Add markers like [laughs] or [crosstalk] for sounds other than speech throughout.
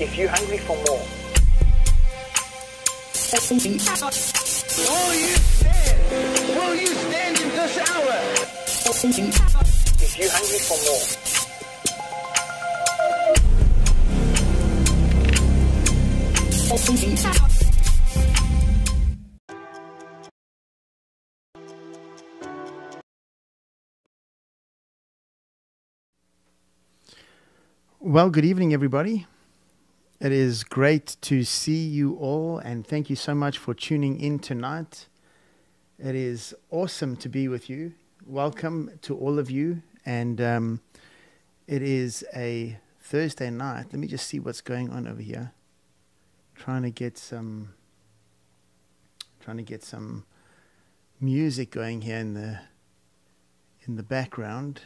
If you're hungry for more, Will you stand? Will you stand in this hour? if you're hungry for more, Well, good evening, everybody. It is great to see you all, and thank you so much for tuning in tonight. It is awesome to be with you. Welcome to all of you, and um, it is a Thursday night. Let me just see what's going on over here. Trying to get some, trying to get some music going here in the in the background.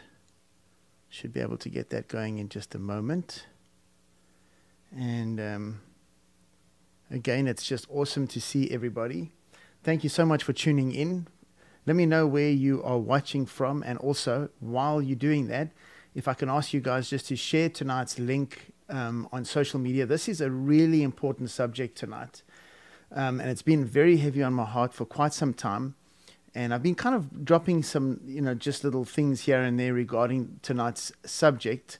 Should be able to get that going in just a moment. And um, again, it's just awesome to see everybody. Thank you so much for tuning in. Let me know where you are watching from. And also, while you're doing that, if I can ask you guys just to share tonight's link um, on social media. This is a really important subject tonight. Um, and it's been very heavy on my heart for quite some time and I've been kind of dropping some, you know, just little things here and there regarding tonight's subject,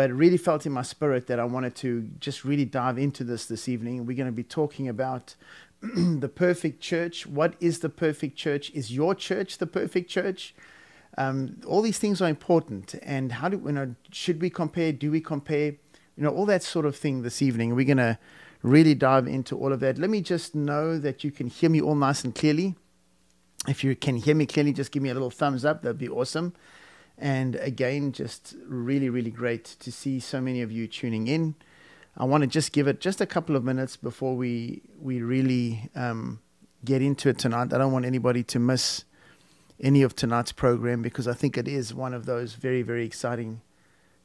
but really felt in my spirit that I wanted to just really dive into this this evening. We're going to be talking about [clears throat] the perfect church. What is the perfect church? Is your church the perfect church? Um, all these things are important, and how do you know? Should we compare? Do we compare? You know, all that sort of thing this evening. We're going to really dive into all of that. Let me just know that you can hear me all nice and clearly. If you can hear me clearly, just give me a little thumbs up. That'd be awesome. And again, just really, really great to see so many of you tuning in. I want to just give it just a couple of minutes before we we really um, get into it tonight. I don't want anybody to miss any of tonight's program because I think it is one of those very, very exciting,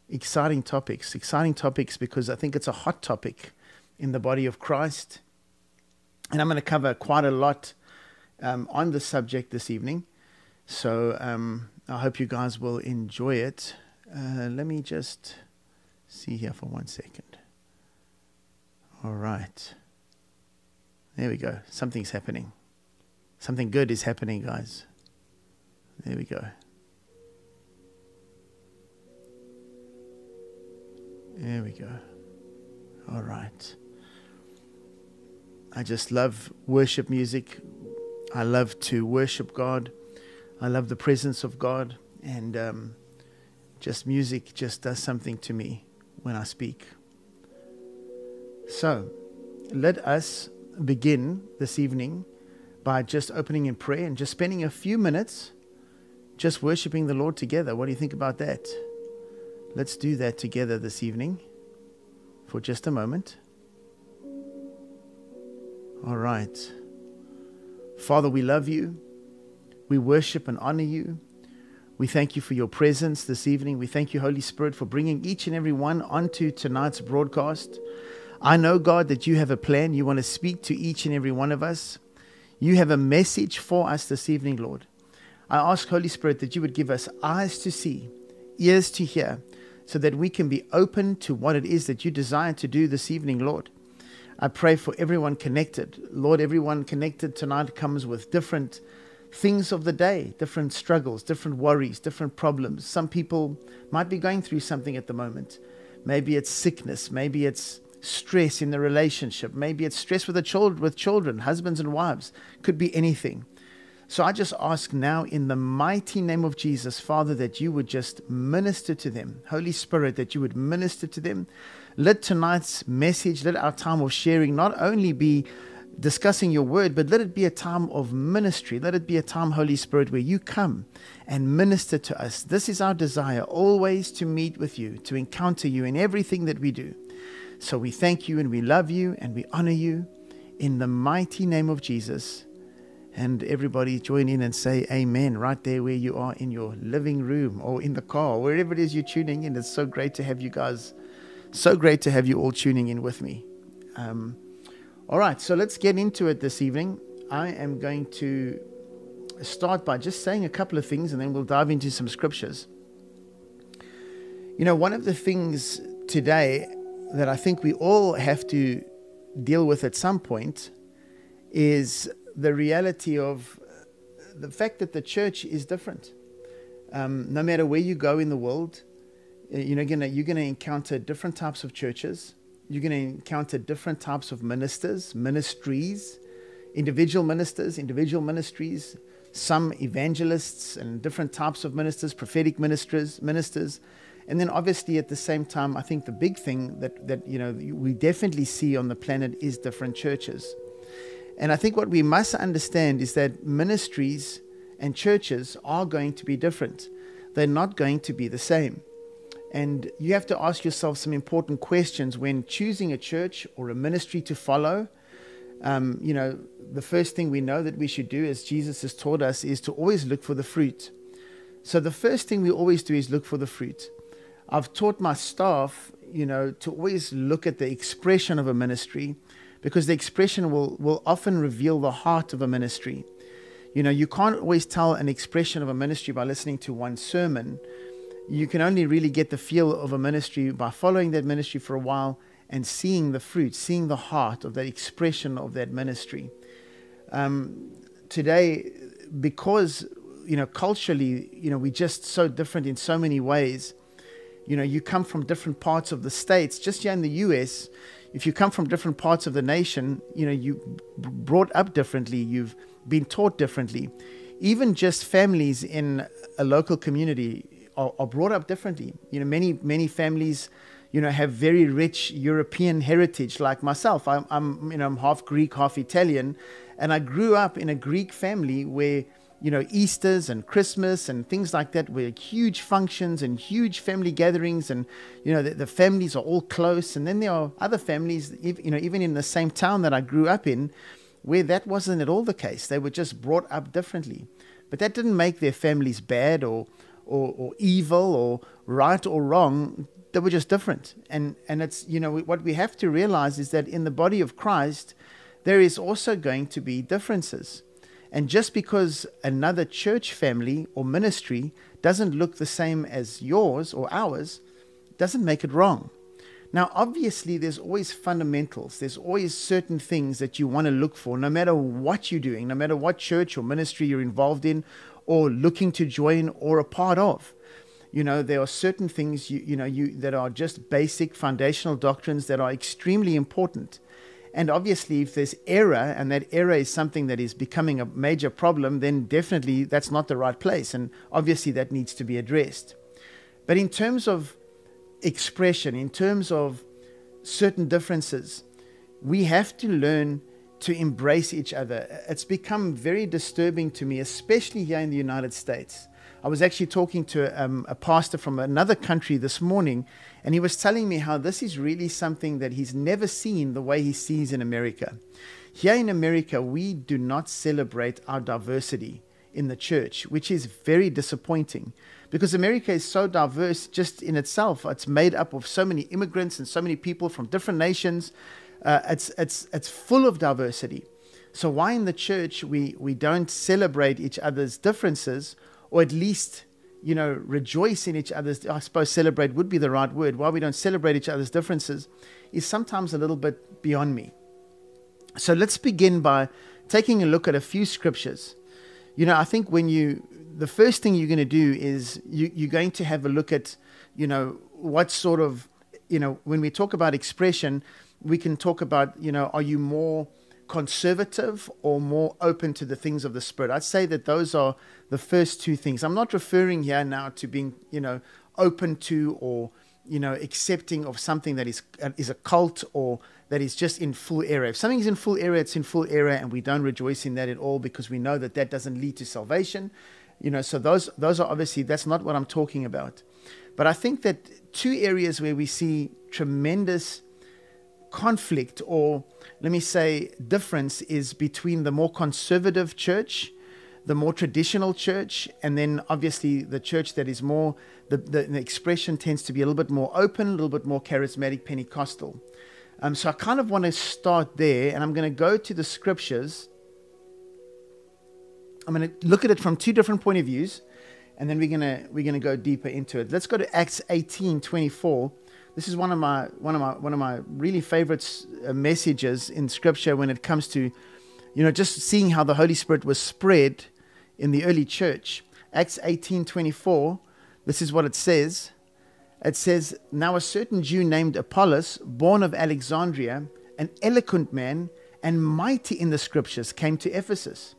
exciting topics. Exciting topics because I think it's a hot topic in the body of Christ, and I'm going to cover quite a lot um, on the subject this evening. So um, I hope you guys will enjoy it. Uh, let me just see here for one second. All right. There we go. Something's happening. Something good is happening, guys. There we go. There we go. All right. I just love worship music. I love to worship God. I love the presence of God. And um, just music just does something to me when I speak. So let us begin this evening by just opening in prayer and just spending a few minutes just worshiping the Lord together. What do you think about that? Let's do that together this evening for just a moment. All right. Father, we love you. We worship and honor you. We thank you for your presence this evening. We thank you, Holy Spirit, for bringing each and every one onto tonight's broadcast. I know, God, that you have a plan. You want to speak to each and every one of us. You have a message for us this evening, Lord. I ask, Holy Spirit, that you would give us eyes to see, ears to hear, so that we can be open to what it is that you desire to do this evening, Lord. I pray for everyone connected. Lord, everyone connected tonight comes with different things of the day, different struggles, different worries, different problems. Some people might be going through something at the moment. Maybe it's sickness, maybe it's stress in the relationship, maybe it's stress with the child with children, husbands and wives. Could be anything. So I just ask now in the mighty name of Jesus, Father, that you would just minister to them. Holy Spirit, that you would minister to them. Let tonight's message, let our time of sharing not only be discussing your word, but let it be a time of ministry. Let it be a time, Holy Spirit, where you come and minister to us. This is our desire, always to meet with you, to encounter you in everything that we do. So we thank you and we love you and we honor you in the mighty name of Jesus. And everybody join in and say amen right there where you are in your living room or in the car, wherever it is you're tuning in. It's so great to have you guys, so great to have you all tuning in with me. Um, all right, so let's get into it this evening. I am going to start by just saying a couple of things and then we'll dive into some scriptures. You know, one of the things today that I think we all have to deal with at some point is the reality of the fact that the church is different. Um, no matter where you go in the world, uh, you know, you're going to encounter different types of churches. You're going to encounter different types of ministers, ministries, individual ministers, individual ministries, some evangelists and different types of ministers, prophetic ministers, ministers. And then obviously at the same time, I think the big thing that, that you know we definitely see on the planet is different churches. And I think what we must understand is that ministries and churches are going to be different. They're not going to be the same. And you have to ask yourself some important questions when choosing a church or a ministry to follow. Um, you know, the first thing we know that we should do, as Jesus has taught us, is to always look for the fruit. So the first thing we always do is look for the fruit. I've taught my staff, you know, to always look at the expression of a ministry because the expression will, will often reveal the heart of a ministry. You know, you can't always tell an expression of a ministry by listening to one sermon. You can only really get the feel of a ministry by following that ministry for a while and seeing the fruit, seeing the heart of that expression of that ministry. Um, today, because you know culturally, you know we're just so different in so many ways you know, you come from different parts of the states. Just here in the US, if you come from different parts of the nation, you know, you brought up differently, you've been taught differently. Even just families in a local community are, are brought up differently. You know, many many families, you know, have very rich European heritage. Like myself, I'm, I'm you know, I'm half Greek, half Italian, and I grew up in a Greek family where you know, Easter's and Christmas and things like that were huge functions and huge family gatherings, and you know, the, the, families are all close. And then there are other families, you know, even in the same town that I grew up in, where that wasn't at all the case. They were just brought up differently, but that didn't make their families bad or or, or evil or right or wrong. They were just different, and and it's you know what we have to realize is that in the body of Christ, there is also going to be differences and just because another church family or ministry doesn't look the same as yours or ours, doesn't make it wrong. Now, obviously, there's always fundamentals. There's always certain things that you want to look for, no matter what you're doing, no matter what church or ministry you're involved in, or looking to join or a part of. You know, there are certain things you, you know you that are just basic foundational doctrines that are extremely important. And obviously, if there's error and that error is something that is becoming a major problem, then definitely that's not the right place. And obviously, that needs to be addressed. But in terms of expression, in terms of certain differences, we have to learn to embrace each other. It's become very disturbing to me, especially here in the United States. I was actually talking to um, a pastor from another country this morning, and he was telling me how this is really something that he's never seen the way he sees in America. Here in America, we do not celebrate our diversity in the church, which is very disappointing because America is so diverse just in itself. It's made up of so many immigrants and so many people from different nations. Uh, it's, it's, it's full of diversity. So, why in the church we, we don't celebrate each other's differences or at least you know, rejoice in each other's, I suppose celebrate would be the right word, why we don't celebrate each other's differences is sometimes a little bit beyond me. So let's begin by taking a look at a few scriptures. You know, I think when you, the first thing you're going to do is you, you're going to have a look at, you know, what sort of, you know, when we talk about expression, we can talk about, you know, are you more conservative or more open to the things of the spirit. I'd say that those are the first two things. I'm not referring here now to being, you know, open to or you know accepting of something that is uh, is a cult or that is just in full error. If something is in full error, it's in full error, and we don't rejoice in that at all because we know that that doesn't lead to salvation. You know, so those those are obviously that's not what I'm talking about. But I think that two areas where we see tremendous conflict or let me say difference is between the more conservative church the more traditional church and then obviously the church that is more the, the, the expression tends to be a little bit more open a little bit more charismatic pentecostal. Um, so i kind of want to start there and i'm going to go to the scriptures. I'm going to look at it from two different point of views and then we're going to we're going to go deeper into it. Let's go to acts 18 24 This is one of my one of my one of my really favorite uh, messages in Scripture when it comes to, you know, just seeing how the Holy Spirit was spread in the early church. Acts eighteen twenty four. This is what it says. It says, Now a certain Jew named Apollos, born of Alexandria, an eloquent man and mighty in the scriptures, came to Ephesus.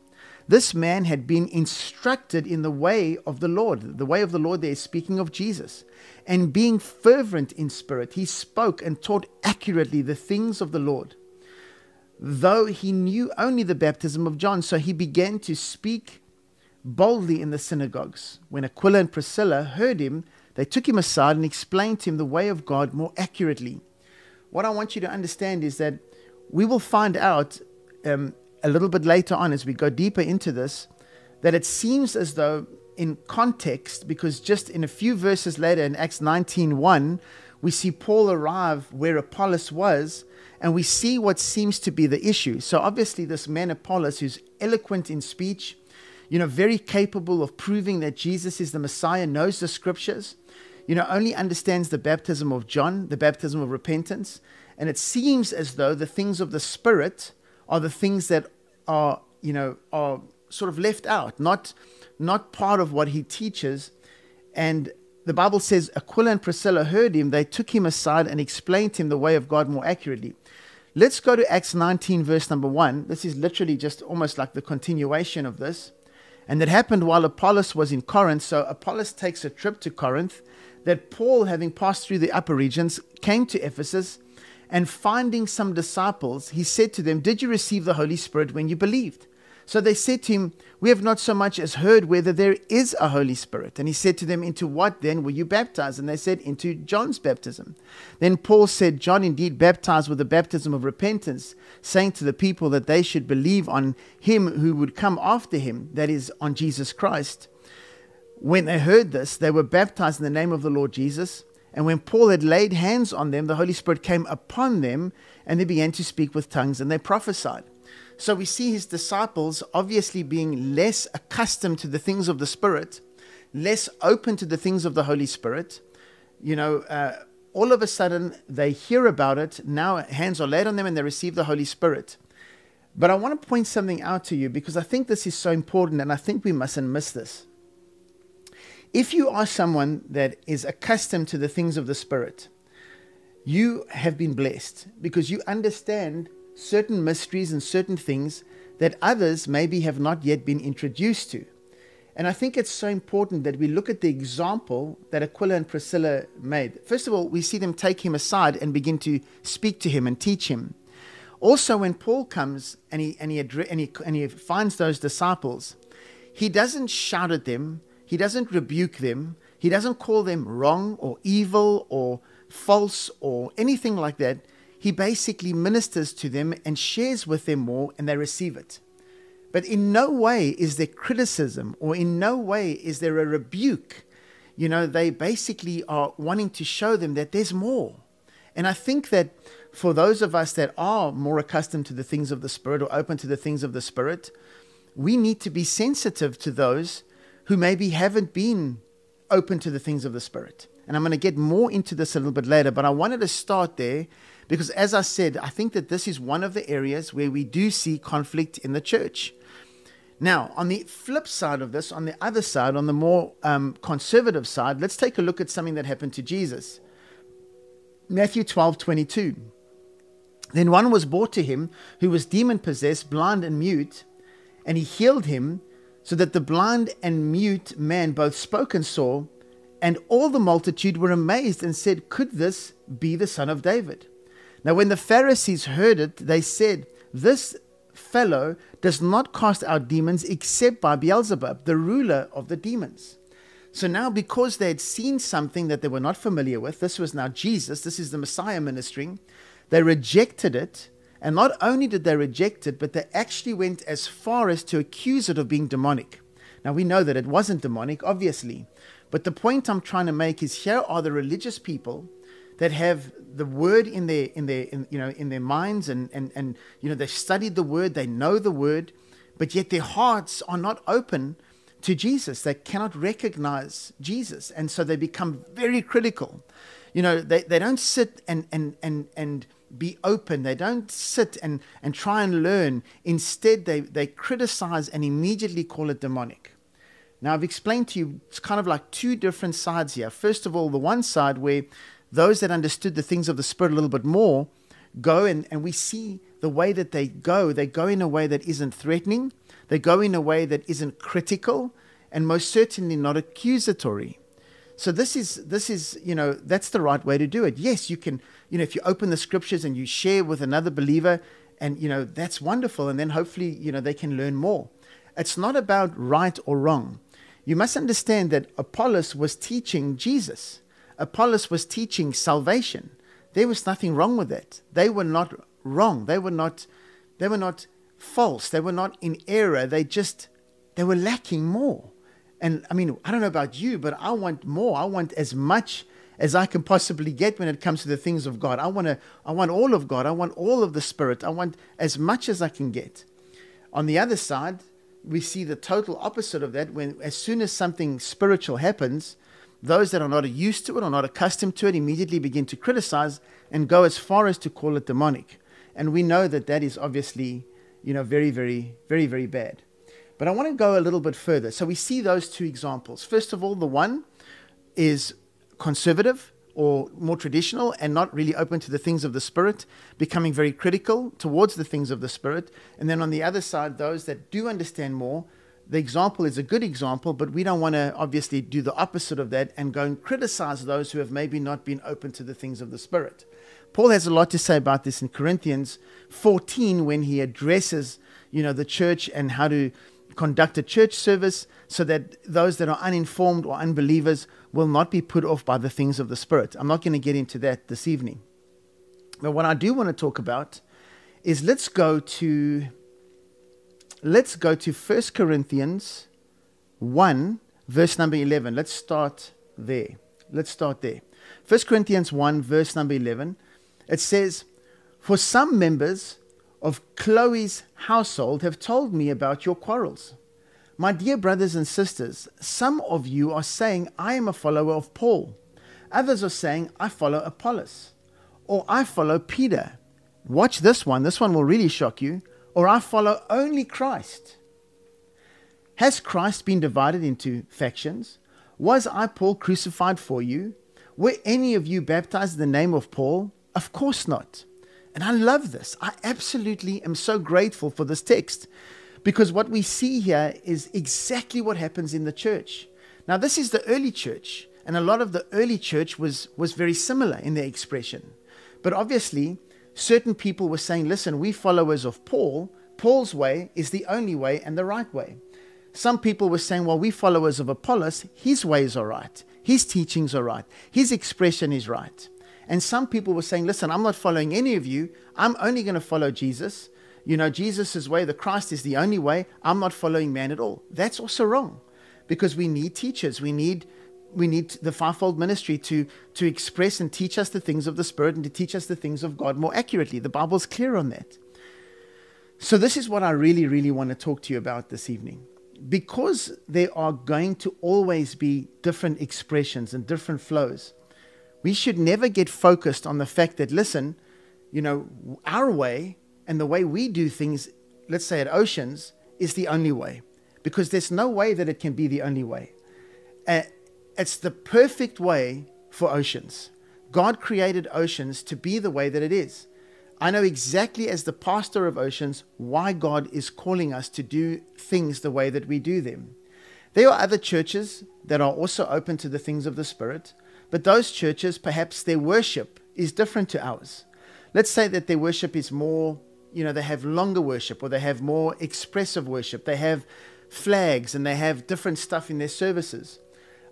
This man had been instructed in the way of the Lord. The way of the Lord, there is speaking of Jesus. And being fervent in spirit, he spoke and taught accurately the things of the Lord. Though he knew only the baptism of John, so he began to speak boldly in the synagogues. When Aquila and Priscilla heard him, they took him aside and explained to him the way of God more accurately. What I want you to understand is that we will find out um, a little bit later on as we go deeper into this that it seems as though in context because just in a few verses later in Acts 19:1 we see Paul arrive where Apollos was and we see what seems to be the issue. So obviously this man Apollos who's eloquent in speech, you know, very capable of proving that Jesus is the Messiah, knows the scriptures, you know, only understands the baptism of John, the baptism of repentance, and it seems as though the things of the Spirit are the things that are, you know, are sort of left out, not, not part of what he teaches. And the Bible says Aquila and Priscilla heard him, they took him aside and explained to him the way of God more accurately. Let's go to Acts 19, verse number 1. This is literally just almost like the continuation of this. And that happened while Apollos was in Corinth. So Apollos takes a trip to Corinth that Paul, having passed through the upper regions, came to Ephesus and finding some disciples, he said to them, Did you receive the Holy Spirit when you believed? So they said to him, We have not so much as heard whether there is a Holy Spirit. And he said to them, Into what then were you baptized? And they said, Into John's baptism. Then Paul said, John indeed baptized with the baptism of repentance, saying to the people that they should believe on him who would come after him, that is, on Jesus Christ. When they heard this, they were baptized in the name of the Lord Jesus. And when Paul had laid hands on them, the Holy Spirit came upon them, and they began to speak with tongues and they prophesied. So we see his disciples obviously being less accustomed to the things of the Spirit, less open to the things of the Holy Spirit. You know, uh, all of a sudden they hear about it. Now hands are laid on them and they receive the Holy Spirit. But I want to point something out to you because I think this is so important and I think we mustn't miss this. If you are someone that is accustomed to the things of the Spirit, you have been blessed because you understand certain mysteries and certain things that others maybe have not yet been introduced to. And I think it's so important that we look at the example that Aquila and Priscilla made. First of all, we see them take him aside and begin to speak to him and teach him. Also, when Paul comes and he, and he, and he, and he finds those disciples, he doesn't shout at them, he doesn't rebuke them. He doesn't call them wrong or evil or false or anything like that. He basically ministers to them and shares with them more, and they receive it. But in no way is there criticism or in no way is there a rebuke. You know, they basically are wanting to show them that there's more. And I think that for those of us that are more accustomed to the things of the Spirit or open to the things of the Spirit, we need to be sensitive to those who maybe haven't been open to the things of the Spirit. And I'm going to get more into this a little bit later, but I wanted to start there because, as I said, I think that this is one of the areas where we do see conflict in the church. Now, on the flip side of this, on the other side, on the more um, conservative side, let's take a look at something that happened to Jesus. Matthew 12 22. Then one was brought to him who was demon possessed, blind and mute, and he healed him so that the blind and mute man both spoke and saw, and all the multitude were amazed and said, Could this be the son of David? Now, when the Pharisees heard it, they said, This fellow does not cast out demons except by Beelzebub, the ruler of the demons. So now, because they had seen something that they were not familiar with, this was now Jesus, this is the Messiah ministering, they rejected it and not only did they reject it, but they actually went as far as to accuse it of being demonic. Now, we know that it wasn't demonic, obviously. But the point I'm trying to make is here are the religious people that have the word in their in their in, you know in their minds and and and you know they've studied the word they know the word but yet their hearts are not open to Jesus they cannot recognize Jesus and so they become very critical You know, they, they don't sit and, and, and, and be open. They don't sit and, and try and learn. Instead, they, they criticize and immediately call it demonic. Now, I've explained to you, it's kind of like two different sides here. First of all, the one side where those that understood the things of the Spirit a little bit more go and, and we see the way that they go. They go in a way that isn't threatening, they go in a way that isn't critical, and most certainly not accusatory. So this is this is you know that's the right way to do it. Yes, you can you know if you open the scriptures and you share with another believer, and you know that's wonderful, and then hopefully you know they can learn more. It's not about right or wrong. You must understand that Apollos was teaching Jesus. Apollos was teaching salvation. There was nothing wrong with it. They were not wrong. They were not they were not false. They were not in error. They just they were lacking more. And I mean, I don't know about you, but I want more. I want as much as I can possibly get when it comes to the things of God. I want to I want all of God. I want all of the spirit. I want as much as I can get. On the other side, we see the total opposite of that when as soon as something spiritual happens, those that are not used to it or not accustomed to it immediately begin to criticize and go as far as to call it demonic. And we know that that is obviously, you know, very very very very bad. But I want to go a little bit further. So we see those two examples. First of all, the one is conservative or more traditional and not really open to the things of the Spirit, becoming very critical towards the things of the Spirit. And then on the other side, those that do understand more, the example is a good example, but we don't want to obviously do the opposite of that and go and criticize those who have maybe not been open to the things of the Spirit. Paul has a lot to say about this in Corinthians 14 when he addresses, you know, the church and how to conduct a church service so that those that are uninformed or unbelievers will not be put off by the things of the Spirit. I'm not going to get into that this evening. But what I do want to talk about is let's go to let's go to 1 Corinthians 1 verse number 11. Let's start there. Let's start there. 1 Corinthians 1 verse number 11. It says, "For some members of Chloe's household have told me about your quarrels. My dear brothers and sisters, some of you are saying, I am a follower of Paul. Others are saying, I follow Apollos. Or I follow Peter. Watch this one. This one will really shock you. Or I follow only Christ. Has Christ been divided into factions? Was I Paul crucified for you? Were any of you baptized in the name of Paul? Of course not. And I love this. I absolutely am so grateful for this text because what we see here is exactly what happens in the church. Now, this is the early church, and a lot of the early church was, was very similar in their expression. But obviously, certain people were saying, listen, we followers of Paul. Paul's way is the only way and the right way. Some people were saying, well, we followers of Apollos, his ways are right, his teachings are right, his expression is right. And some people were saying, listen, I'm not following any of you. I'm only going to follow Jesus. You know, Jesus' way, the Christ is the only way. I'm not following man at all. That's also wrong because we need teachers. We need we need the fivefold ministry to to express and teach us the things of the spirit and to teach us the things of God more accurately. The Bible's clear on that. So this is what I really really want to talk to you about this evening. Because there are going to always be different expressions and different flows we should never get focused on the fact that, listen, you know, our way and the way we do things, let's say at Oceans, is the only way. Because there's no way that it can be the only way. Uh, it's the perfect way for Oceans. God created Oceans to be the way that it is. I know exactly as the pastor of Oceans why God is calling us to do things the way that we do them. There are other churches that are also open to the things of the Spirit. But those churches, perhaps their worship is different to ours. Let's say that their worship is more, you know, they have longer worship or they have more expressive worship. They have flags and they have different stuff in their services.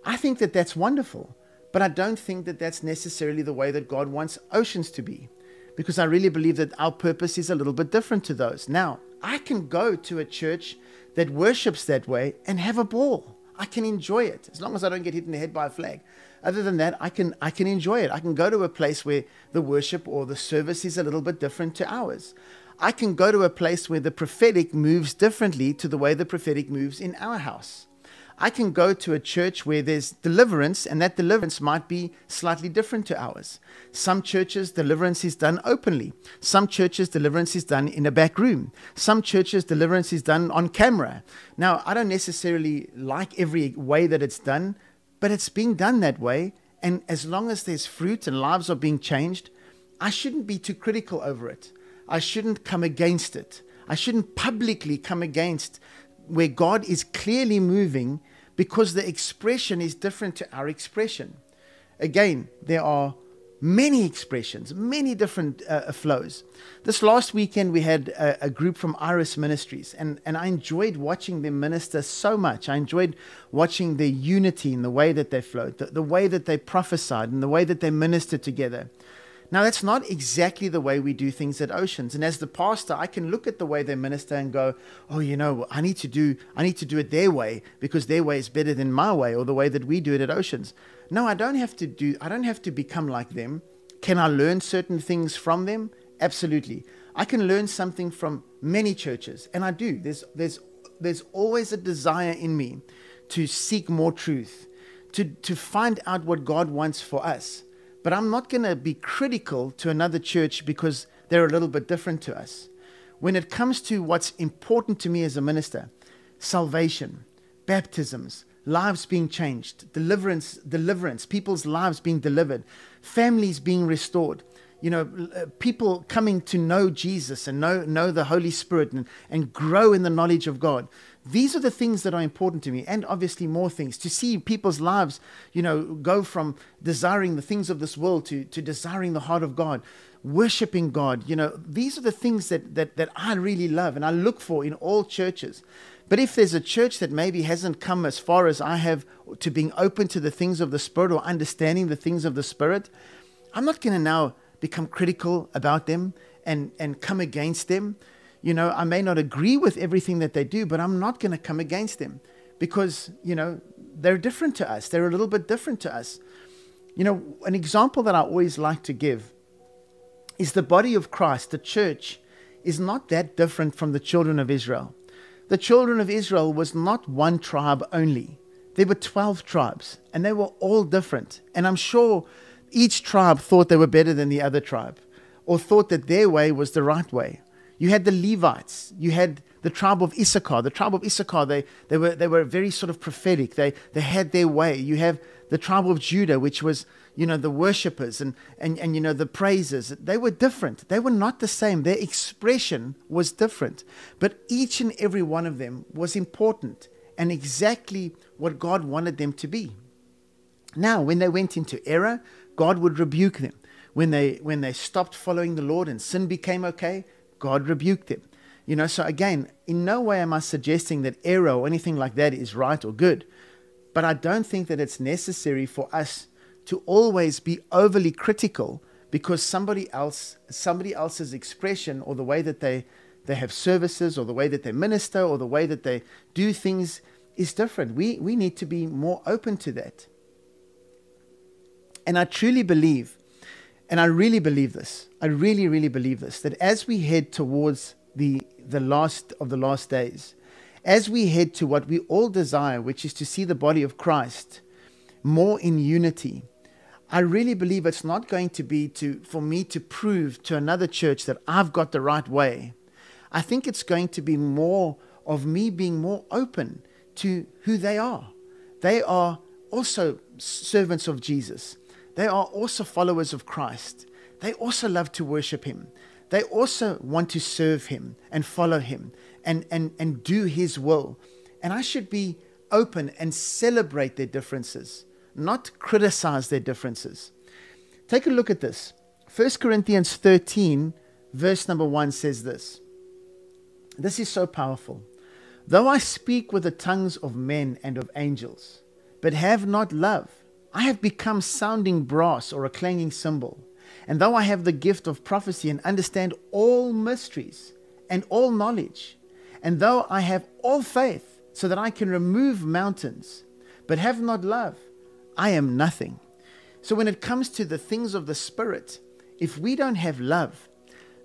I think that that's wonderful, but I don't think that that's necessarily the way that God wants oceans to be because I really believe that our purpose is a little bit different to those. Now, I can go to a church that worships that way and have a ball. I can enjoy it as long as I don't get hit in the head by a flag other than that, I can I can enjoy it. I can go to a place where the worship or the service is a little bit different to ours. I can go to a place where the prophetic moves differently to the way the prophetic moves in our house. I can go to a church where there's deliverance, and that deliverance might be slightly different to ours. Some churches, deliverance is done openly. Some churches, deliverance is done in a back room. Some churches, deliverance is done on camera. Now, I don't necessarily like every way that it's done, but it's being done that way. And as long as there's fruit and lives are being changed, I shouldn't be too critical over it. I shouldn't come against it. I shouldn't publicly come against where God is clearly moving because the expression is different to our expression. Again, there are many expressions, many different uh, flows. This last weekend, we had a, a, group from Iris Ministries, and, and I enjoyed watching them minister so much. I enjoyed watching their unity in the way that they flowed, the, the way that they prophesied, and the way that they ministered together. Now, that's not exactly the way we do things at Oceans. And as the pastor, I can look at the way they minister and go, "Oh, you know, I need to do I need to do it their way because their way is better than my way or the way that we do it at Oceans." No, I don't have to do I don't have to become like them. Can I learn certain things from them? Absolutely. I can learn something from many churches, and I do. There's there's there's always a desire in me to seek more truth, to to find out what God wants for us. But I'm not going to be critical to another church because they're a little bit different to us. When it comes to what's important to me as a minister, salvation, baptisms, lives being changed, deliverance, deliverance, people's lives being delivered, families being restored, you know, uh, people coming to know Jesus and know, know the Holy Spirit and, and grow in the knowledge of God. These are the things that are important to me, and obviously more things. To see people's lives, you know, go from desiring the things of this world to, to desiring the heart of God, worshiping God. You know, these are the things that, that, that I really love and I look for in all churches. But if there's a church that maybe hasn't come as far as I have to being open to the things of the Spirit or understanding the things of the Spirit, I'm not going to now become critical about them and, and come against them. You know, I may not agree with everything that they do, but I'm not going to come against them because, you know, they're different to us. They're a little bit different to us. You know, an example that I always like to give is the body of Christ, the church, is not that different from the children of Israel. The children of Israel was not one tribe only. There were 12 tribes, and they were all different. And I'm sure each tribe thought they were better than the other tribe or thought that their way was the right way. You had the Levites, you had the tribe of Issachar. The tribe of Issachar, they, they, were, they were very sort of prophetic. They, they had their way. You have the tribe of Judah, which was, you know, the worshippers and, and, and, you know, the praisers. They were different. They were not the same. Their expression was different. But each and every one of them was important and exactly what God wanted them to be. Now, when they went into error, God would rebuke them. When they, when they stopped following the Lord and sin became okay, God rebuked them. You know, so again, in no way am I suggesting that error or anything like that is right or good. But I don't think that it's necessary for us to always be overly critical because somebody else somebody else's expression or the way that they they have services or the way that they minister or the way that they do things is different. We we need to be more open to that. And I truly believe, and I really believe this, I really, really believe this, that as we head towards the, the last of the last days, as we head to what we all desire, which is to see the body of Christ more in unity, I really believe it's not going to be to, for me to prove to another church that I've got the right way. I think it's going to be more of me being more open to who they are. They are also servants of Jesus. They are also followers of Christ. They also love to worship Him. They also want to serve Him and follow Him and, and, and do His will. And I should be open and celebrate their differences, not criticize their differences. Take a look at this. 1 Corinthians 13, verse number 1 says this. This is so powerful. Though I speak with the tongues of men and of angels, but have not love, I have become sounding brass or a clanging cymbal. And though I have the gift of prophecy and understand all mysteries and all knowledge, and though I have all faith so that I can remove mountains, but have not love, I am nothing. So when it comes to the things of the Spirit, if we don't have love,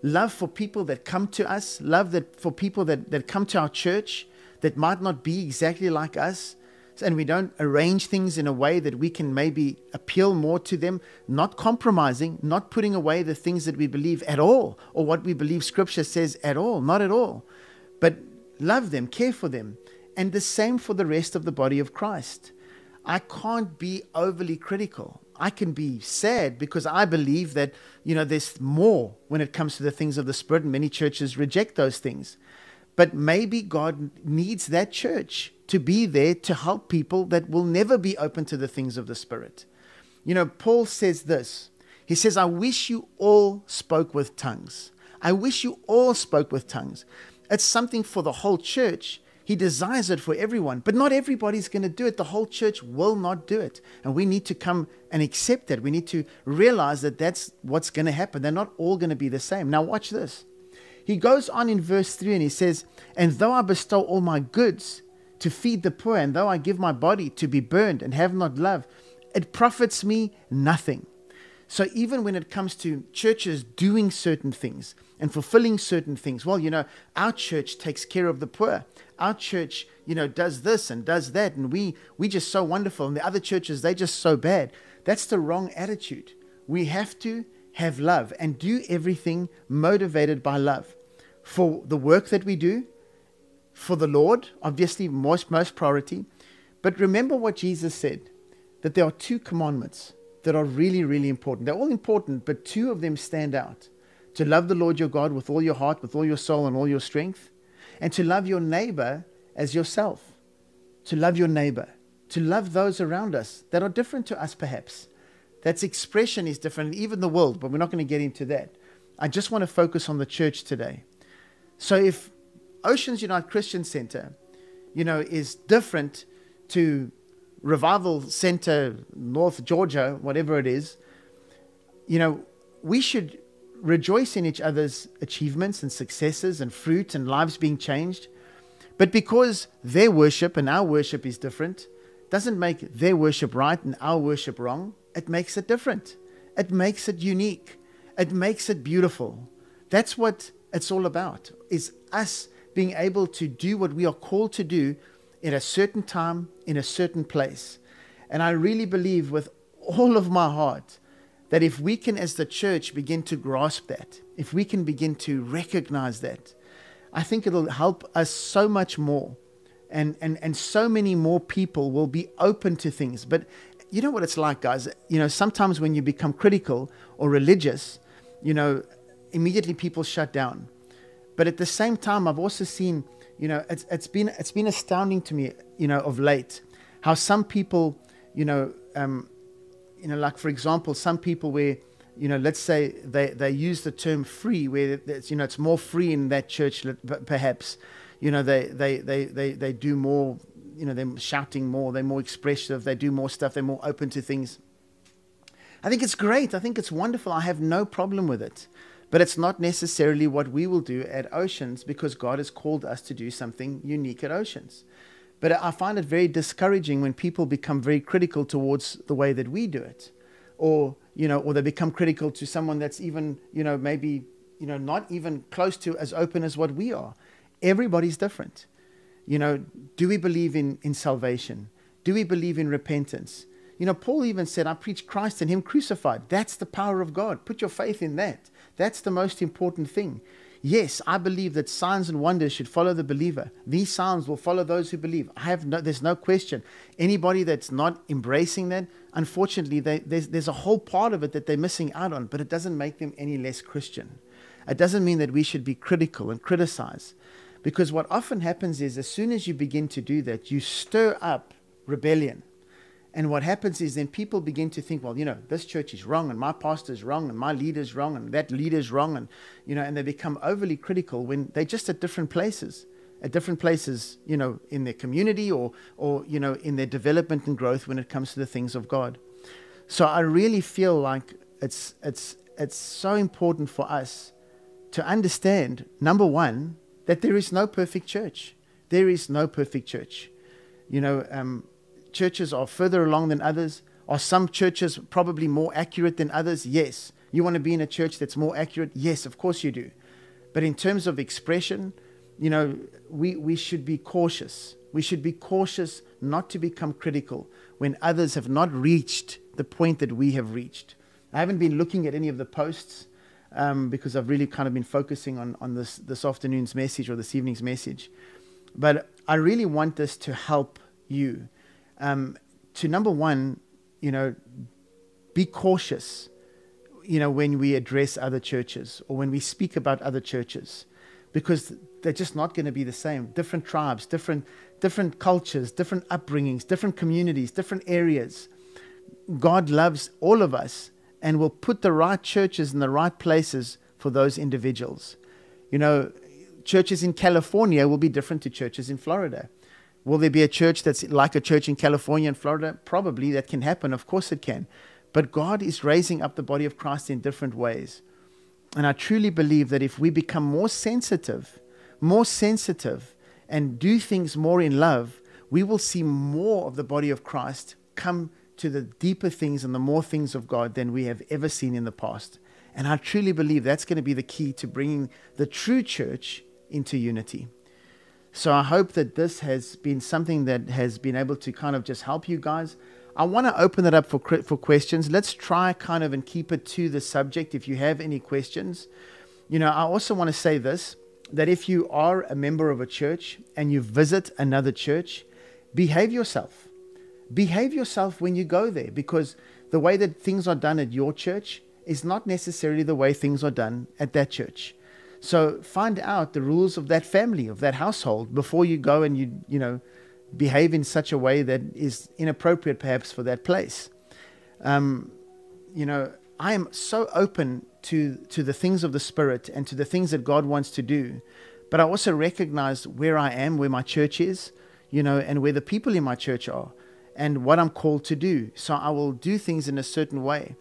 love for people that come to us, love that for people that, that come to our church that might not be exactly like us, and we don't arrange things in a way that we can maybe appeal more to them, not compromising, not putting away the things that we believe at all, or what we believe Scripture says at all, not at all, but love them, care for them, and the same for the rest of the body of Christ. I can't be overly critical. I can be sad because I believe that, you know, there's more when it comes to the things of the Spirit, and many churches reject those things. But maybe God needs that church to be there to help people that will never be open to the things of the Spirit. You know, Paul says this He says, I wish you all spoke with tongues. I wish you all spoke with tongues. It's something for the whole church. He desires it for everyone, but not everybody's going to do it. The whole church will not do it. And we need to come and accept that. We need to realize that that's what's going to happen. They're not all going to be the same. Now, watch this. He goes on in verse 3 and he says, And though I bestow all my goods to feed the poor, and though I give my body to be burned and have not love, it profits me nothing. So even when it comes to churches doing certain things and fulfilling certain things, well, you know, our church takes care of the poor. Our church, you know, does this and does that, and we we just so wonderful, and the other churches they just so bad. That's the wrong attitude. We have to have love and do everything motivated by love for the work that we do, for the Lord, obviously, most, most priority. But remember what Jesus said that there are two commandments that are really, really important. They're all important, but two of them stand out to love the Lord your God with all your heart, with all your soul, and all your strength, and to love your neighbor as yourself. To love your neighbor, to love those around us that are different to us, perhaps. That's expression is different, even the world, but we're not going to get into that. I just want to focus on the church today. So if Oceans Unite Christian Center, you know, is different to Revival Center, North Georgia, whatever it is, you know, we should rejoice in each other's achievements and successes and fruit and lives being changed. But because their worship and our worship is different, doesn't make their worship right and our worship wrong it makes it different. It makes it unique. It makes it beautiful. That's what it's all about. Is us being able to do what we are called to do in a certain time, in a certain place. And I really believe with all of my heart that if we can, as the church, begin to grasp that, if we can begin to recognize that, I think it'll help us so much more. And, and, and so many more people will be open to things. But you know what it's like, guys. You know, sometimes when you become critical or religious, you know, immediately people shut down. But at the same time, I've also seen, you know, it's, it's been it's been astounding to me, you know, of late, how some people, you know, um, you know, like for example, some people where, you know, let's say they they use the term free, where it's you know it's more free in that church, perhaps, you know, they they they they they do more you know, they're shouting more, they're more expressive, they do more stuff, they're more open to things. I think it's great. I think it's wonderful. I have no problem with it. But it's not necessarily what we will do at Oceans because God has called us to do something unique at Oceans. But I find it very discouraging when people become very critical towards the way that we do it. Or, you know, or they become critical to someone that's even, you know, maybe, you know, not even close to as open as what we are. Everybody's different. You know, do we believe in, in salvation? Do we believe in repentance? You know, Paul even said, I preach Christ and Him crucified. That's the power of God. Put your faith in that. That's the most important thing. Yes, I believe that signs and wonders should follow the believer. These signs will follow those who believe. I have no, there's no question. Anybody that's not embracing that, unfortunately, they, there's, there's a whole part of it that they're missing out on, but it doesn't make them any less Christian. It doesn't mean that we should be critical and criticize. Because what often happens is, as soon as you begin to do that, you stir up rebellion. And what happens is then people begin to think, well, you know, this church is wrong, and my pastor is wrong, and my leader is wrong, and that leader is wrong, and you know, and they become overly critical when they're just at different places, at different places, you know, in their community or or you know, in their development and growth when it comes to the things of God. So I really feel like it's it's it's so important for us to understand number one that there is no perfect church. There is no perfect church. You know, um, churches are further along than others. Are some churches probably more accurate than others? Yes. You want to be in a church that's more accurate? Yes, of course you do. But in terms of expression, you know, we, we should be cautious. We should be cautious not to become critical when others have not reached the point that we have reached. I haven't been looking at any of the posts um, because I've really kind of been focusing on, on this, this afternoon's message or this evening's message. But I really want this to help you. Um, to number one, you know, be cautious, you know, when we address other churches or when we speak about other churches, because they're just not going to be the same. Different tribes, different, different cultures, different upbringings, different communities, different areas. God loves all of us and will put the right churches in the right places for those individuals. You know, churches in California will be different to churches in Florida. Will there be a church that's like a church in California and Florida? Probably that can happen. Of course it can. But God is raising up the body of Christ in different ways. And I truly believe that if we become more sensitive, more sensitive, and do things more in love, we will see more of the body of Christ come to the deeper things and the more things of God than we have ever seen in the past. And I truly believe that's going to be the key to bringing the true church into unity. So I hope that this has been something that has been able to kind of just help you guys. I want to open it up for for questions. Let's try kind of and keep it to the subject. If you have any questions, you know, I also want to say this: that if you are a member of a church and you visit another church, behave yourself behave yourself when you go there because the way that things are done at your church is not necessarily the way things are done at that church. So find out the rules of that family, of that household before you go and you, you know, behave in such a way that is inappropriate perhaps for that place. Um, you know, I am so open to to the things of the spirit and to the things that God wants to do, but I also recognize where I am, where my church is, you know, and where the people in my church are and what I'm called to do. So I will do things in a certain way.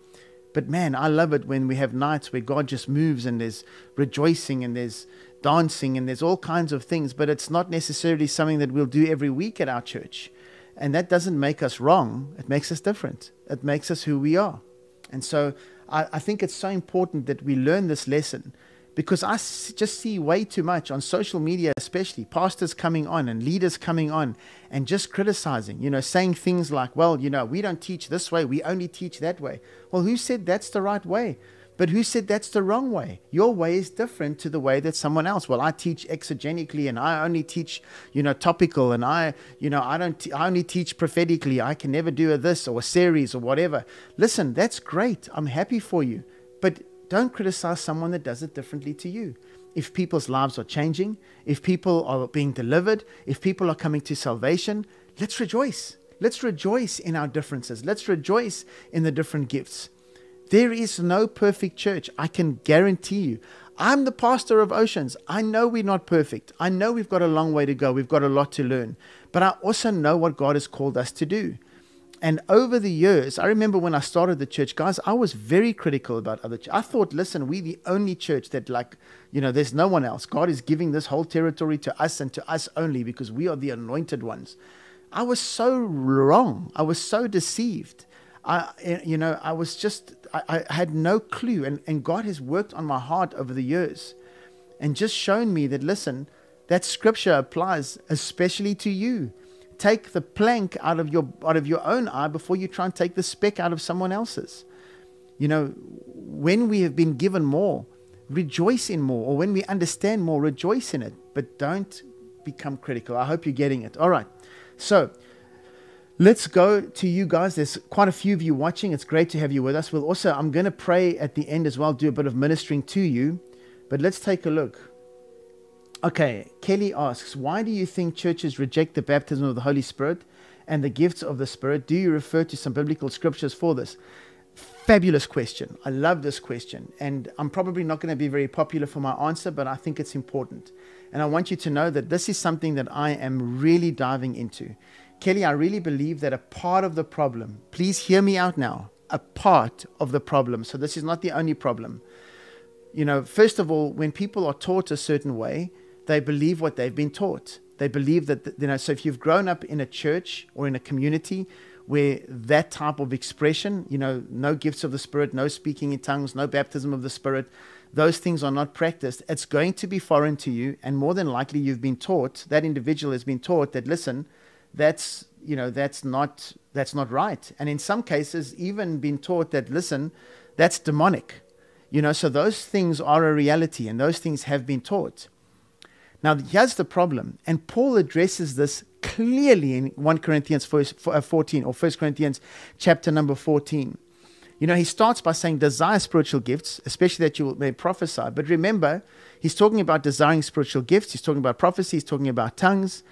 But man, I love it when we have nights where God just moves and there's rejoicing and there's dancing and there's all kinds of things, but it's not necessarily something that we'll do every week at our church. And that doesn't make us wrong, it makes us different. It makes us who we are. And so I, I think it's so important that we learn this lesson because I just see way too much on social media, especially pastors coming on and leaders coming on and just criticizing, you know, saying things like, well, you know, we don't teach this way, we only teach that way. Well, who said that's the right way? But who said that's the wrong way? Your way is different to the way that someone else. Well, I teach exegetically, and I only teach, you know, topical, and I, you know, I don't. T- I only teach prophetically. I can never do a this or a series or whatever. Listen, that's great. I'm happy for you, but don't criticize someone that does it differently to you. If people's lives are changing, if people are being delivered, if people are coming to salvation, let's rejoice. Let's rejoice in our differences. Let's rejoice in the different gifts. There is no perfect church. I can guarantee you. I'm the pastor of Oceans. I know we're not perfect. I know we've got a long way to go. We've got a lot to learn. But I also know what God has called us to do. And over the years, I remember when I started the church, guys, I was very critical about other churches. I thought, listen, we're the only church that like, you know, there's no one else. God is giving this whole territory to us and to us only because we are the anointed ones. I was so wrong. I was so deceived. I, eh, you know, I was just, I, I had no clue. And, and God has worked on my heart over the years and just shown me that, listen, that scripture applies especially to you take the plank out of your out of your own eye before you try and take the speck out of someone else's. You know, when we have been given more, rejoice in more, or when we understand more, rejoice in it. But don't become critical. I hope you're getting it. All right. So let's go to you guys. There's quite a few of you watching. It's great to have you with us. We'll also, I'm going to pray at the end as well, do a bit of ministering to you. But let's take a look. Okay, Kelly asks, why do you think churches reject the baptism of the Holy Spirit and the gifts of the Spirit? Do you refer to some biblical scriptures for this? Fabulous question. I love this question. And I'm probably not going to be very popular for my answer, but I think it's important. And I want you to know that this is something that I am really diving into. Kelly, I really believe that a part of the problem, please hear me out now, a part of the problem, so this is not the only problem. You know, first of all, when people are taught a certain way, they believe what they've been taught. They believe that, you know, so if you've grown up in a church or in a community where that type of expression, you know, no gifts of the Spirit, no speaking in tongues, no baptism of the Spirit, those things are not practiced, it's going to be foreign to you. And more than likely, you've been taught, that individual has been taught that, listen, that's you know that's not that's not right and in some cases even been taught that listen that's demonic you know so those things are a reality and those things have been taught now here's the problem and paul addresses this clearly in 1 corinthians uh, 14 or 1 corinthians chapter number 14 you know he starts by saying desire spiritual gifts especially that you may prophesy. But remember he's talking about desiring spiritual gifts. He's talking about prophecy. He's talking about tongues.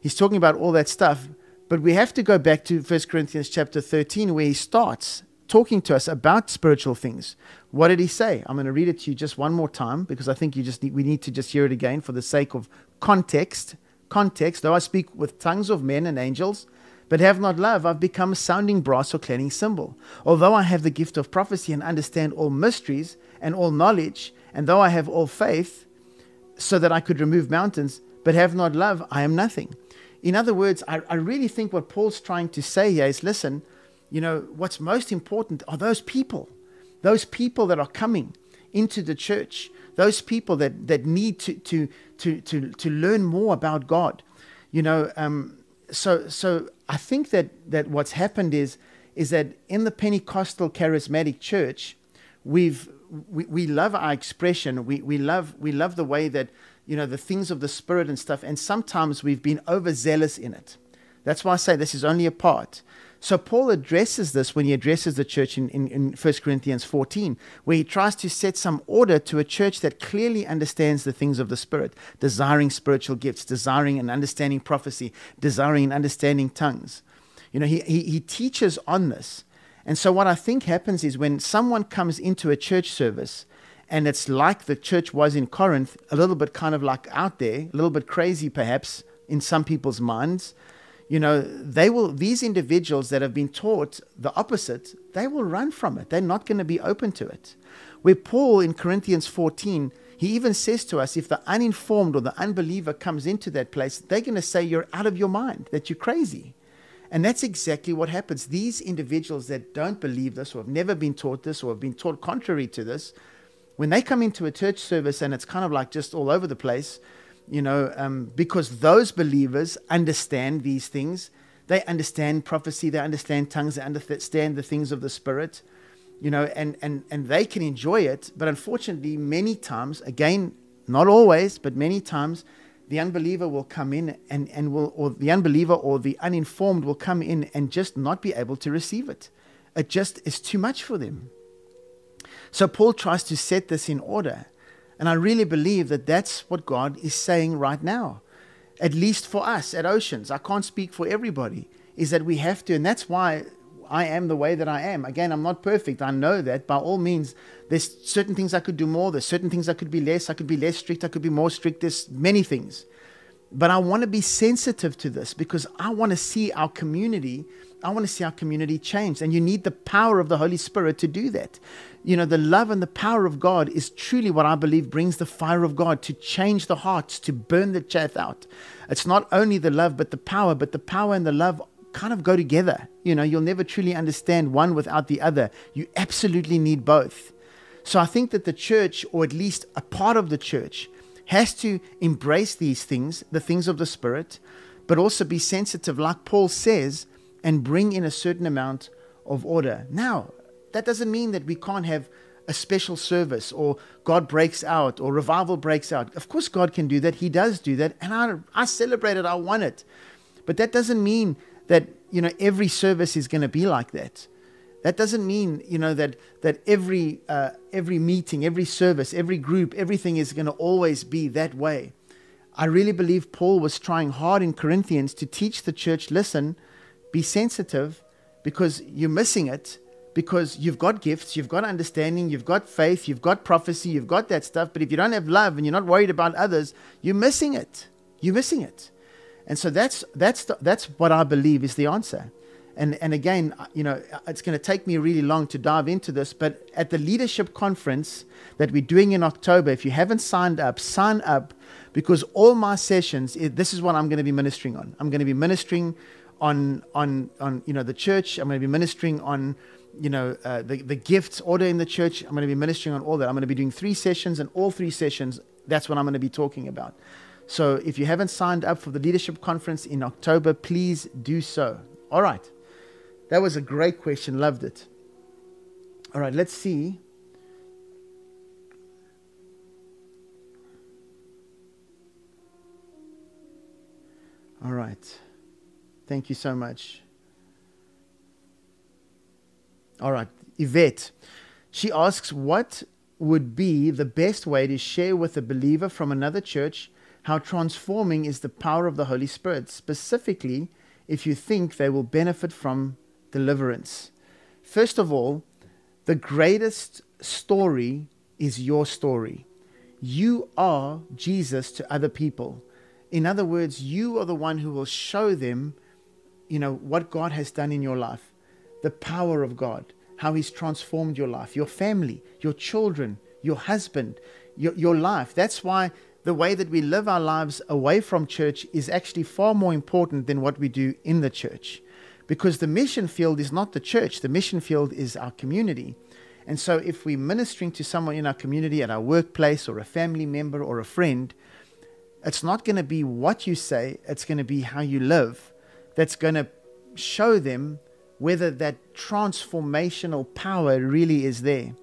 He's talking about all that stuff. But we have to go back to 1 Corinthians chapter 13, where he starts talking to us about spiritual things. What did he say? I'm going to read it to you just one more time because I think you just need, we need to just hear it again for the sake of context. Context, though I speak with tongues of men and angels, but have not love, I've become a sounding brass or clanging cymbal. Although I have the gift of prophecy and understand all mysteries and all knowledge, and though I have all faith, so that I could remove mountains, but have not love, I am nothing. In other words, I, I really think what Paul's trying to say here is listen, you know, what's most important are those people, those people that are coming into the church, those people that, that need to, to, to, to, to learn more about God. You know, um, so, so I think that, that what's happened is, is that in the Pentecostal charismatic church, we've, we, we love our expression. We, we, love, we love the way that you know, the things of the Spirit and stuff. And sometimes we've been overzealous in it. That's why I say this is only a part. So Paul addresses this when he addresses the church in, in, in 1 Corinthians 14, where he tries to set some order to a church that clearly understands the things of the Spirit, desiring spiritual gifts, desiring and understanding prophecy, desiring and understanding tongues. You know, he, he, he teaches on this. And so what I think happens is when someone comes into a church service and it's like the church was in Corinth, a little bit kind of like out there, a little bit crazy perhaps in some people's minds. You know, they will, these individuals that have been taught the opposite, they will run from it. They're not going to be open to it. Where Paul in Corinthians 14, he even says to us if the uninformed or the unbeliever comes into that place, they're going to say you're out of your mind, that you're crazy. And that's exactly what happens. These individuals that don't believe this or have never been taught this or have been taught contrary to this, when they come into a church service and it's kind of like just all over the place, you know, um, because those believers understand these things. They understand prophecy, they understand tongues, they understand the things of the Spirit, you know, and, and, and they can enjoy it. But unfortunately, many times, again, not always, but many times, the unbeliever will come in and, and will, or the unbeliever or the uninformed will come in and just not be able to receive it. It just is too much for them. So Paul tries to set this in order. And I really believe that that's what God is saying right now, at least for us at Oceans. I can't speak for everybody, is that we have to, and that's why I am the way that I am. Again, I'm not perfect. I know that. By all means, there's certain things I could do more. There's certain things I could be less. I could be less strict. I could be more strict. There's many things. But I want to be sensitive to this because I want to see our community. I want to see our community change. And you need the power of the Holy Spirit to do that you know, the love and the power of God is truly what I believe brings the fire of God to change the hearts, to burn the chaff out. It's not only the love, but the power, but the power and the love kind of go together. You know, you'll never truly understand one without the other. You absolutely need both. So I think that the church, or at least a part of the church, has to embrace these things, the things of the Spirit, but also be sensitive, like Paul says, and bring in a certain amount of order. Now, that doesn't mean that we can't have a special service or God breaks out or revival breaks out. Of course, God can do that. He does do that. And I, I celebrate it. I want it. But that doesn't mean that, you know, every service is going to be like that. That doesn't mean, you know, that, that every, uh, every meeting, every service, every group, everything is going to always be that way. I really believe Paul was trying hard in Corinthians to teach the church listen, be sensitive because you're missing it because you've got gifts, you've got understanding, you've got faith, you've got prophecy, you've got that stuff. But if you don't have love and you're not worried about others, you're missing it. You're missing it. And so that's that's the, that's what I believe is the answer. And and again, you know, it's going to take me really long to dive into this, but at the leadership conference that we're doing in October, if you haven't signed up, sign up because all my sessions, this is what I'm going to be ministering on. I'm going to be ministering on on on you know the church. I'm going to be ministering on you know, uh, the, the gifts, order in the church. I'm going to be ministering on all that. I'm going to be doing three sessions, and all three sessions, that's what I'm going to be talking about. So if you haven't signed up for the leadership conference in October, please do so. All right. That was a great question. Loved it. All right, let's see. All right. Thank you so much. All right, Yvette. She asks, What would be the best way to share with a believer from another church how transforming is the power of the Holy Spirit, specifically if you think they will benefit from deliverance? First of all, the greatest story is your story. You are Jesus to other people. In other words, you are the one who will show them, you know, what God has done in your life, the power of God, how He's transformed your life, your family, your children, your husband, your, your life. That's why the way that we live our lives away from church is actually far more important than what we do in the church. Because the mission field is not the church, the mission field is our community. And so, if we're ministering to someone in our community, at our workplace, or a family member, or a friend, it's not going to be what you say, it's going to be how you live that's going to show them whether that transformational power really is there.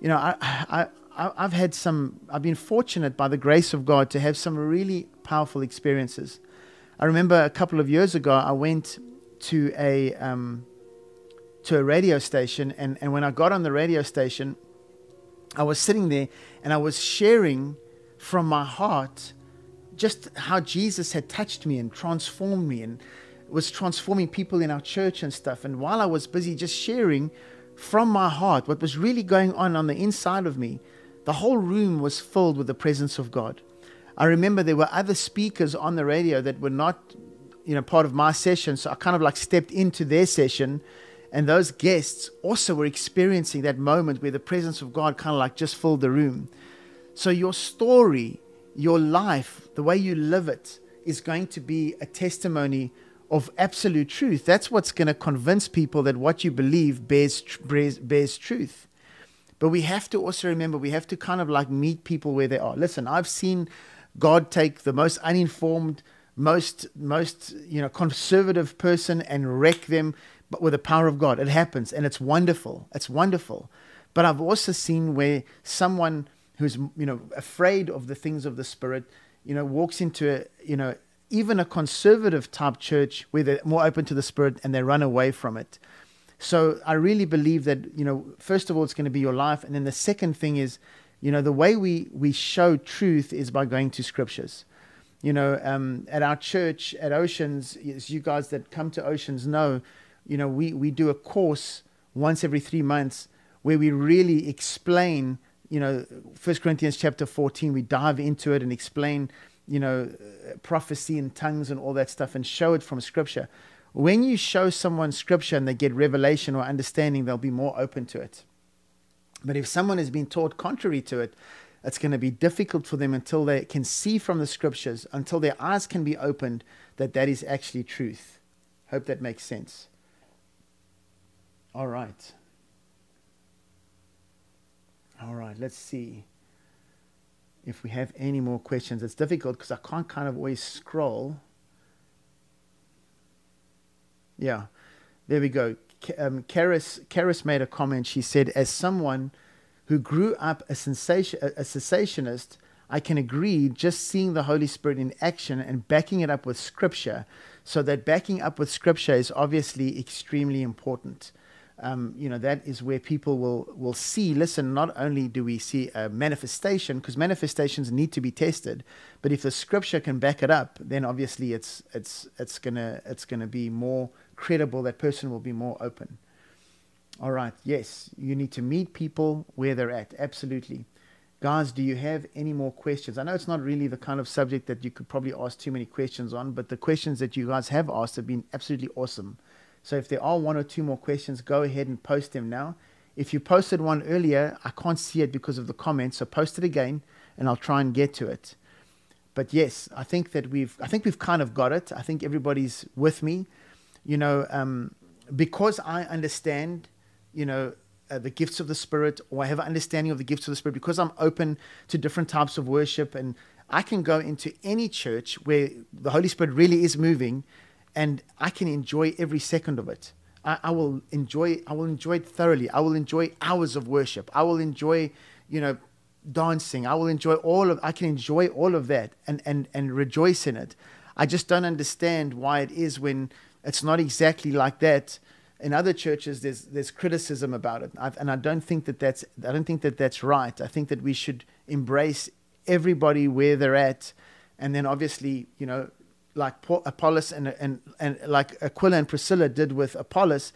You know, I, I, I've had some, I've been fortunate by the grace of God to have some really powerful experiences. I remember a couple of years ago, I went to a, um, to a radio station, and, and when I got on the radio station, I was sitting there and I was sharing from my heart just how Jesus had touched me and transformed me and was transforming people in our church and stuff. And while I was busy just sharing from my heart what was really going on on the inside of me, the whole room was filled with the presence of God. I remember there were other speakers on the radio that were not, you know, part of my session. So I kind of like stepped into their session. And those guests also were experiencing that moment where the presence of God kind of like just filled the room. So your story your life, the way you live it, is going to be a testimony of absolute truth. That's what's going to convince people that what you believe bears, bears, bears truth. But we have to also remember we have to kind of like meet people where they are. Listen, I've seen God take the most uninformed, most most you know conservative person and wreck them, but with the power of God. It happens, and it's wonderful. It's wonderful. But I've also seen where someone who's you know afraid of the things of the spirit, you know, walks into a you know even a conservative type church where they're more open to the spirit and they run away from it. So I really believe that you know first of all it's going to be your life, and then the second thing is you know the way we we show truth is by going to scriptures. You know, um, at our church at Oceans, as you guys that come to Oceans know, you know we we do a course once every three months where we really explain you know, First Corinthians chapter 14, we dive into it and explain, you know, uh, prophecy and tongues and all that stuff and show it from Scripture. When you show someone Scripture and they get revelation or understanding, they'll be more open to it. But if someone has been taught contrary to it, it's going to be difficult for them until they can see from the Scriptures, until their eyes can be opened that that is actually truth. Hope that makes sense. All right. All right, let's see if we have any more questions. It's difficult because I can't kind of always scroll. Yeah, there we go. Um, Karis, Karis made a comment. She said, as someone who grew up a, sensation, a cessationist, I can agree just seeing the Holy Spirit in action and backing it up with Scripture. So that backing up with Scripture is obviously extremely important um, you know, that is where people will, will see, listen, not only do we see a manifestation, because manifestations need to be tested, but if the scripture can back it up, then obviously it's, it's, it's going to it's gonna be more credible. That person will be more open. All right, yes, you need to meet people where they're at. Absolutely. Guys, do you have any more questions? I know it's not really the kind of subject that you could probably ask too many questions on, but the questions that you guys have asked have been absolutely awesome. So if there are one or two more questions, go ahead and post them now. If you posted one earlier, I can't see it because of the comments, so post it again and I'll try and get to it. But yes, I think that we've I think we've kind of got it. I think everybody's with me. You know, um, because I understand, you know, uh, the gifts of the Spirit, or I have an understanding of the gifts of the Spirit, because I'm open to different types of worship, and I can go into any church where the Holy Spirit really is moving, and I can enjoy every second of it. I, I will enjoy. I will enjoy it thoroughly. I will enjoy hours of worship. I will enjoy, you know, dancing. I will enjoy all of. I can enjoy all of that and and and rejoice in it. I just don't understand why it is when it's not exactly like that. In other churches, there's there's criticism about it, I've, and I don't think that that's I don't think that that's right. I think that we should embrace everybody where they're at, and then obviously, you know, like Apollos and and and like Aquila and Priscilla did with Apollos,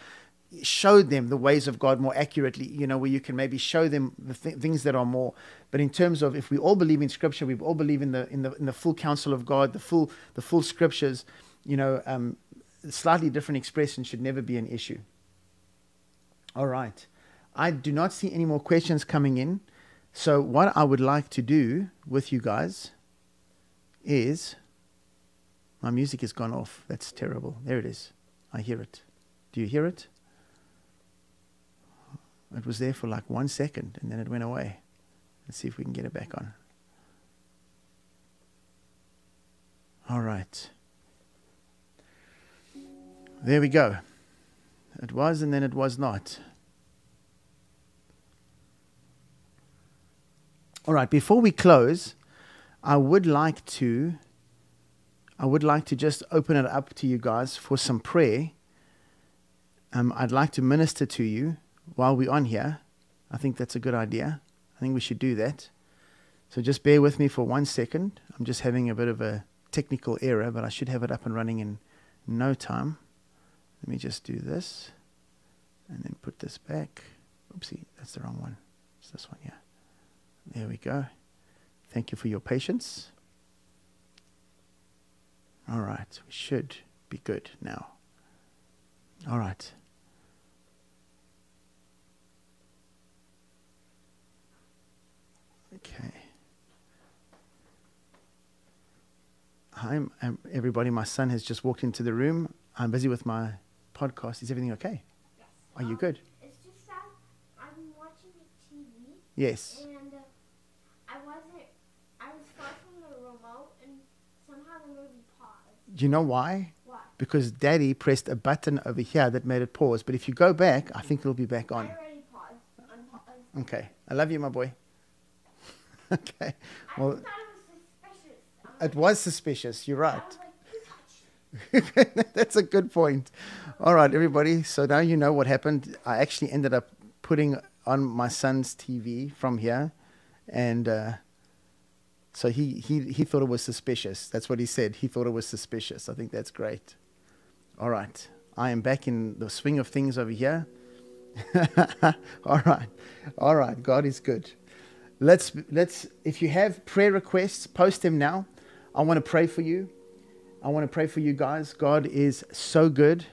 showed them the ways of God more accurately. You know, where you can maybe show them the th- things that are more. But in terms of if we all believe in Scripture, we all believe in the in the in the full counsel of God, the full the full Scriptures. You know, um, slightly different expression should never be an issue. All right. I do not see any more questions coming in. So, what I would like to do with you guys is my music has gone off. That's terrible. There it is. I hear it. Do you hear it? It was there for like one second and then it went away. Let's see if we can get it back on. All right. There we go. It was and then it was not. All right, before we close, I would like to I would like to just open it up to you guys for some prayer. Um, I'd like to minister to you while we're on here. I think that's a good idea. I think we should do that. So just bear with me for one second. I'm just having a bit of a technical error, but I should have it up and running in no time. Let me just do this and then put this back. Oopsie, that's the wrong one. It's this one, yeah. There we go. Thank you for your patience. All right, we should be good now. All right. Okay. Hi, um, everybody. My son has just walked into the room. I'm busy with my podcast. Is everything okay? Yes. Are you Um, good? It's just that I'm watching the TV Yes. and uh, I wasn't. I was far from the remote and somehow the movie paused. Do you know why? Why? Because daddy pressed a button over here that made it pause. But if you go back, I think it'll be back on. I already paused. Unpaused. Okay. I love you, my boy. [laughs] okay. Well, it was suspicious. It was suspicious. You're right. was like, you touched. [laughs] That's a good point. All right, everybody. So now you know what happened. I actually ended up putting on my son's TV from here, and uh, so he, he he thought it was suspicious. That's what he said. He thought it was suspicious. I think that's great. All right, I am back in the swing of things over here. [laughs] all right, all right. God is good. Let's let's. If you have prayer requests, post them now. I want to pray for you. I want to pray for you guys. God is so good.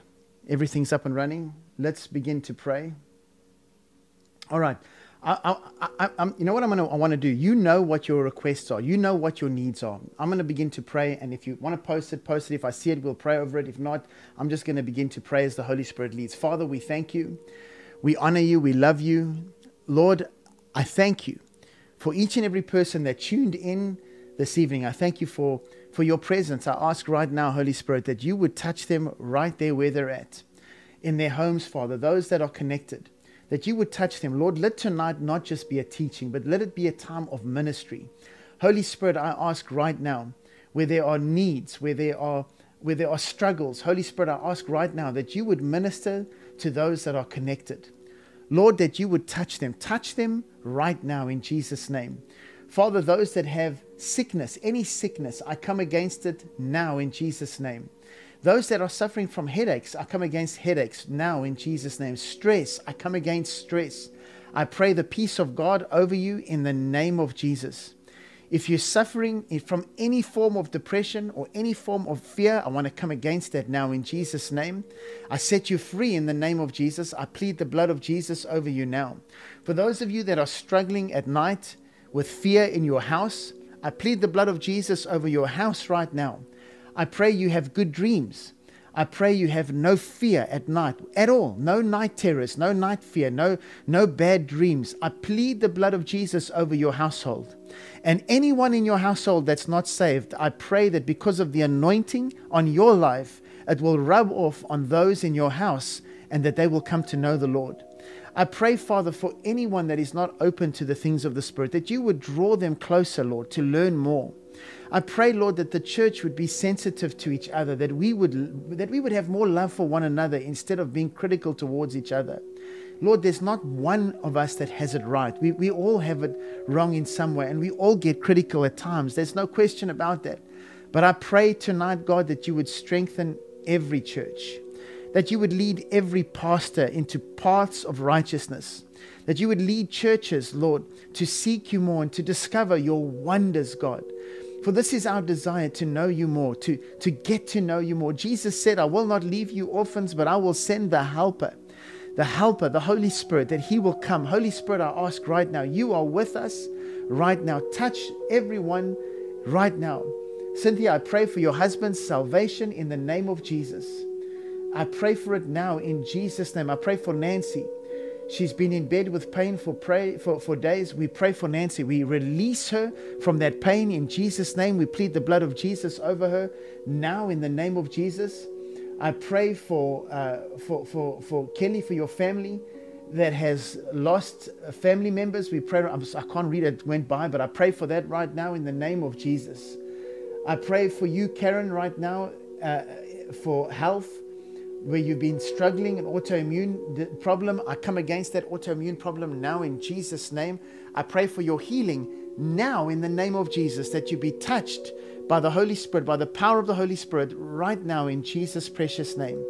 Everything's up and running. Let's begin to pray. All right. I, I, I, you know what I'm gonna, I want to do? You know what your requests are. You know what your needs are. I'm going to begin to pray. And if you want to post it, post it. If I see it, we'll pray over it. If not, I'm just going to begin to pray as the Holy Spirit leads. Father, we thank you. We honor you. We love you. Lord, I thank you for each and every person that tuned in this evening. I thank you for, for your presence. I ask right now, Holy Spirit, that you would touch them right there where they're at, in their homes, Father, those that are connected, that you would touch them. Lord, let tonight not just be a teaching, but let it be a time of ministry. Holy Spirit, I ask right now, where there are needs, where there are where there are struggles, Holy Spirit, I ask right now that you would minister to those that are connected. Lord, that you would touch them. Touch them right now in Jesus' name. Father, those that have sickness, any sickness, I come against it now in Jesus' name. Those that are suffering from headaches, I come against headaches now in Jesus' name. Stress, I come against stress. I pray the peace of God over you in the name of Jesus. If you're suffering from any form of depression or any form of fear, I want to come against that now in Jesus' name. I set you free in the name of Jesus. I plead the blood of Jesus over you now. For those of you that are struggling at night with fear in your house, I plead the blood of Jesus over your house right now. I pray you have good dreams. I pray you have no fear at night at all. No night terrors, no night fear, no, no bad dreams. I plead the blood of Jesus over your household. And anyone in your household that's not saved, I pray that because of the anointing on your life, it will rub off on those in your house and that they will come to know the Lord. I pray, Father, for anyone that is not open to the things of the Spirit, that you would draw them closer, Lord, to learn more. I pray, Lord, that the church would be sensitive to each other, that we would that we would have more love for one another instead of being critical towards each other. Lord, there's not one of us that has it right. We, we all have it wrong in some way, and we all get critical at times. There's no question about that. But I pray tonight, God, that you would strengthen every church, that you would lead every pastor into paths of righteousness, that you would lead churches, Lord, to seek you more and to discover your wonders, God. For this is our desire to know you more, to, to get to know you more. Jesus said, I will not leave you orphans, but I will send the helper, the helper, the Holy Spirit, that he will come. Holy Spirit, I ask right now, you are with us right now. Touch everyone right now. Cynthia, I pray for your husband's salvation in the name of Jesus. I pray for it now in Jesus' name. I pray for Nancy. She's been in bed with pain for, pray, for, for days. We pray for Nancy. We release her from that pain in Jesus' name. We plead the blood of Jesus over her now in the name of Jesus. I pray for, uh, for, for, for Kelly, for your family that has lost family members. We pray, I'm, I can't read it, went by, but I pray for that right now in the name of Jesus. I pray for you, Karen, right now uh, for health where you've been struggling an autoimmune problem. I come against that autoimmune problem now in Jesus' name. I pray for your healing now in the name of Jesus that you be touched by the Holy Spirit, by the power of the Holy Spirit, right now in Jesus' precious name.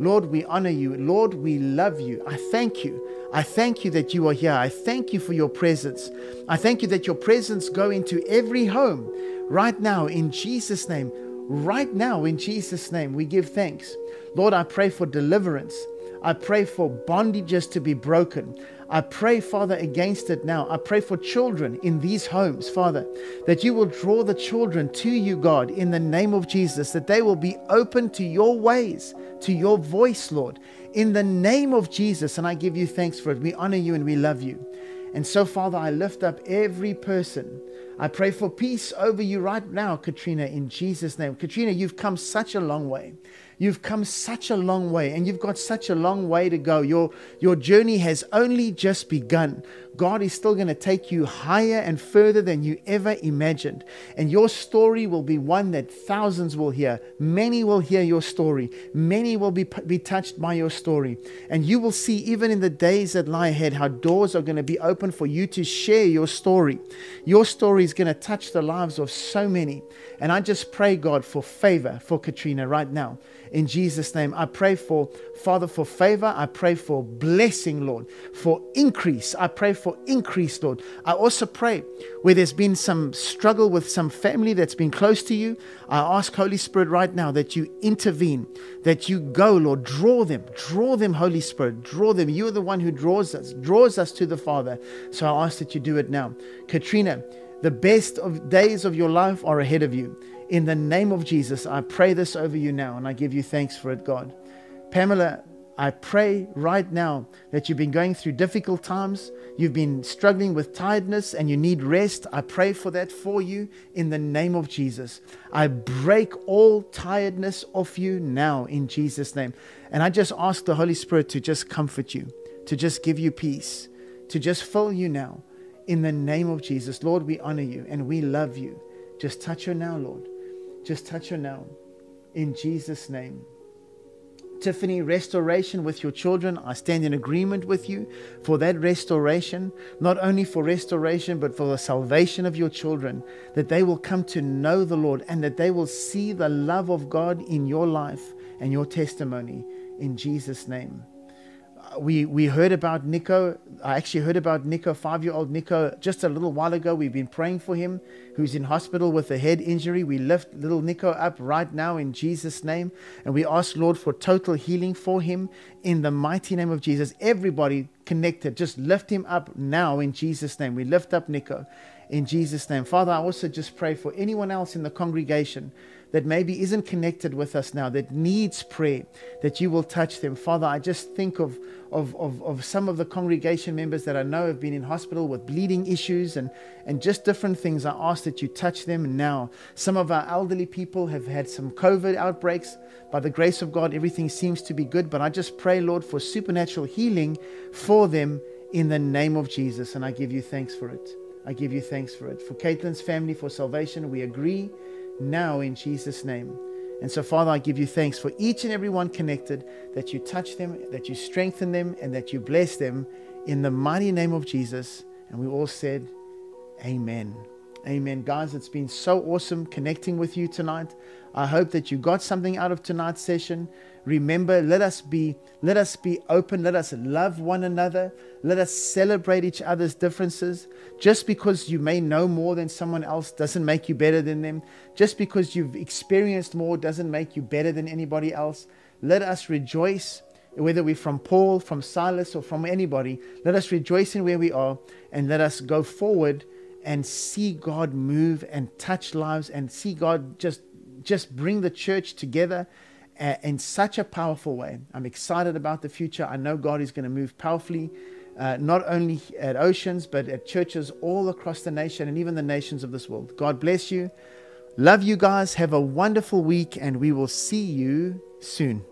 Lord, we honor you. Lord, we love you. I thank you. I thank you that you are here. I thank you for your presence. I thank you that your presence go into every home right now in Jesus' name. Right now in Jesus' name, we give thanks. Lord, I pray for deliverance. I pray for bondages to be broken. I pray, Father, against it now. I pray for children in these homes, Father, that you will draw the children to you, God, in the name of Jesus, that they will be open to your ways, to your voice, Lord, in the name of Jesus. And I give you thanks for it. We honor you and we love you. And so, Father, I lift up every person. I pray for peace over you right now, Katrina, in Jesus' name. Katrina, you've come such a long way. You've come such a long way and you've got such a long way to go. Your, your journey has only just begun. God is still going to take you higher and further than you ever imagined. And your story will be one that thousands will hear. Many will hear your story. Many will be, be touched by your story. And you will see, even in the days that lie ahead, how doors are going to be open for you to share your story. Your story is going to touch the lives of so many. And I just pray, God, for favor for Katrina right now in Jesus' name. I pray for, Father, for favor. I pray for blessing, Lord, for increase. I pray for increase, Lord. I also pray where there's been some struggle with some family that's been close to you. I ask, Holy Spirit, right now that you intervene, that you go, Lord, draw them, draw them, Holy Spirit, draw them. You are the one who draws us, draws us to the Father. So I ask that you do it now. Katrina, the best of days of your life are ahead of you. In the name of Jesus, I pray this over you now and I give you thanks for it, God. Pamela, I pray right now that you've been going through difficult times, you've been struggling with tiredness, and you need rest. I pray for that for you in the name of Jesus. I break all tiredness off you now in Jesus' name. And I just ask the Holy Spirit to just comfort you, to just give you peace, to just fill you now in the name of Jesus. Lord, we honor you and we love you. Just touch her now, Lord. Just touch her now. In Jesus' name. Tiffany, restoration with your children. I stand in agreement with you for that restoration, not only for restoration, but for the salvation of your children, that they will come to know the Lord and that they will see the love of God in your life and your testimony in Jesus' name we we heard about Nico. I actually heard about Nico, five-year-old Nico, just a little while ago. We've been praying for him, who's in hospital with a head injury. We lift little Nico up right now in Jesus' name, and we ask Lord for total healing for him in the mighty name of Jesus. Everybody connected, just lift him up now in Jesus' name. We lift up Nico in Jesus' name. Father, I also just pray for anyone else in the congregation that maybe isn't connected with us now, that needs prayer, that you will touch them. Father, I just think of, of, of, of some of the congregation members that I know have been in hospital with bleeding issues and, and just different things. I ask that you touch them now. Some of our elderly people have had some COVID outbreaks. By the grace of God, everything seems to be good, but I just pray, Lord, for supernatural healing for them in the name of Jesus, and I give you thanks for it. I give you thanks for it. For Caitlin's family, for salvation, we agree now in Jesus' name. And so, Father, I give you thanks for each and every one connected, that you touch them, that you strengthen them, and that you bless them in the mighty name of Jesus. And we all said, Amen. Amen. Guys, it's been so awesome connecting with you tonight. I hope that you got something out of tonight's session. Remember, let us be let us be open, let us love one another, let us celebrate each other's differences. Just because you may know more than someone else doesn't make you better than them. Just because you've experienced more doesn't make you better than anybody else. Let us rejoice whether we're from Paul, from Silas, or from anybody, let us rejoice in where we are and let us go forward and see God move and touch lives and see God just just bring the church together in such a powerful way. I'm excited about the future. I know God is going to move powerfully, uh, not only at Oceans, but at churches all across the nation and even the nations of this world. God bless you. Love you guys. Have a wonderful week, and we will see you soon.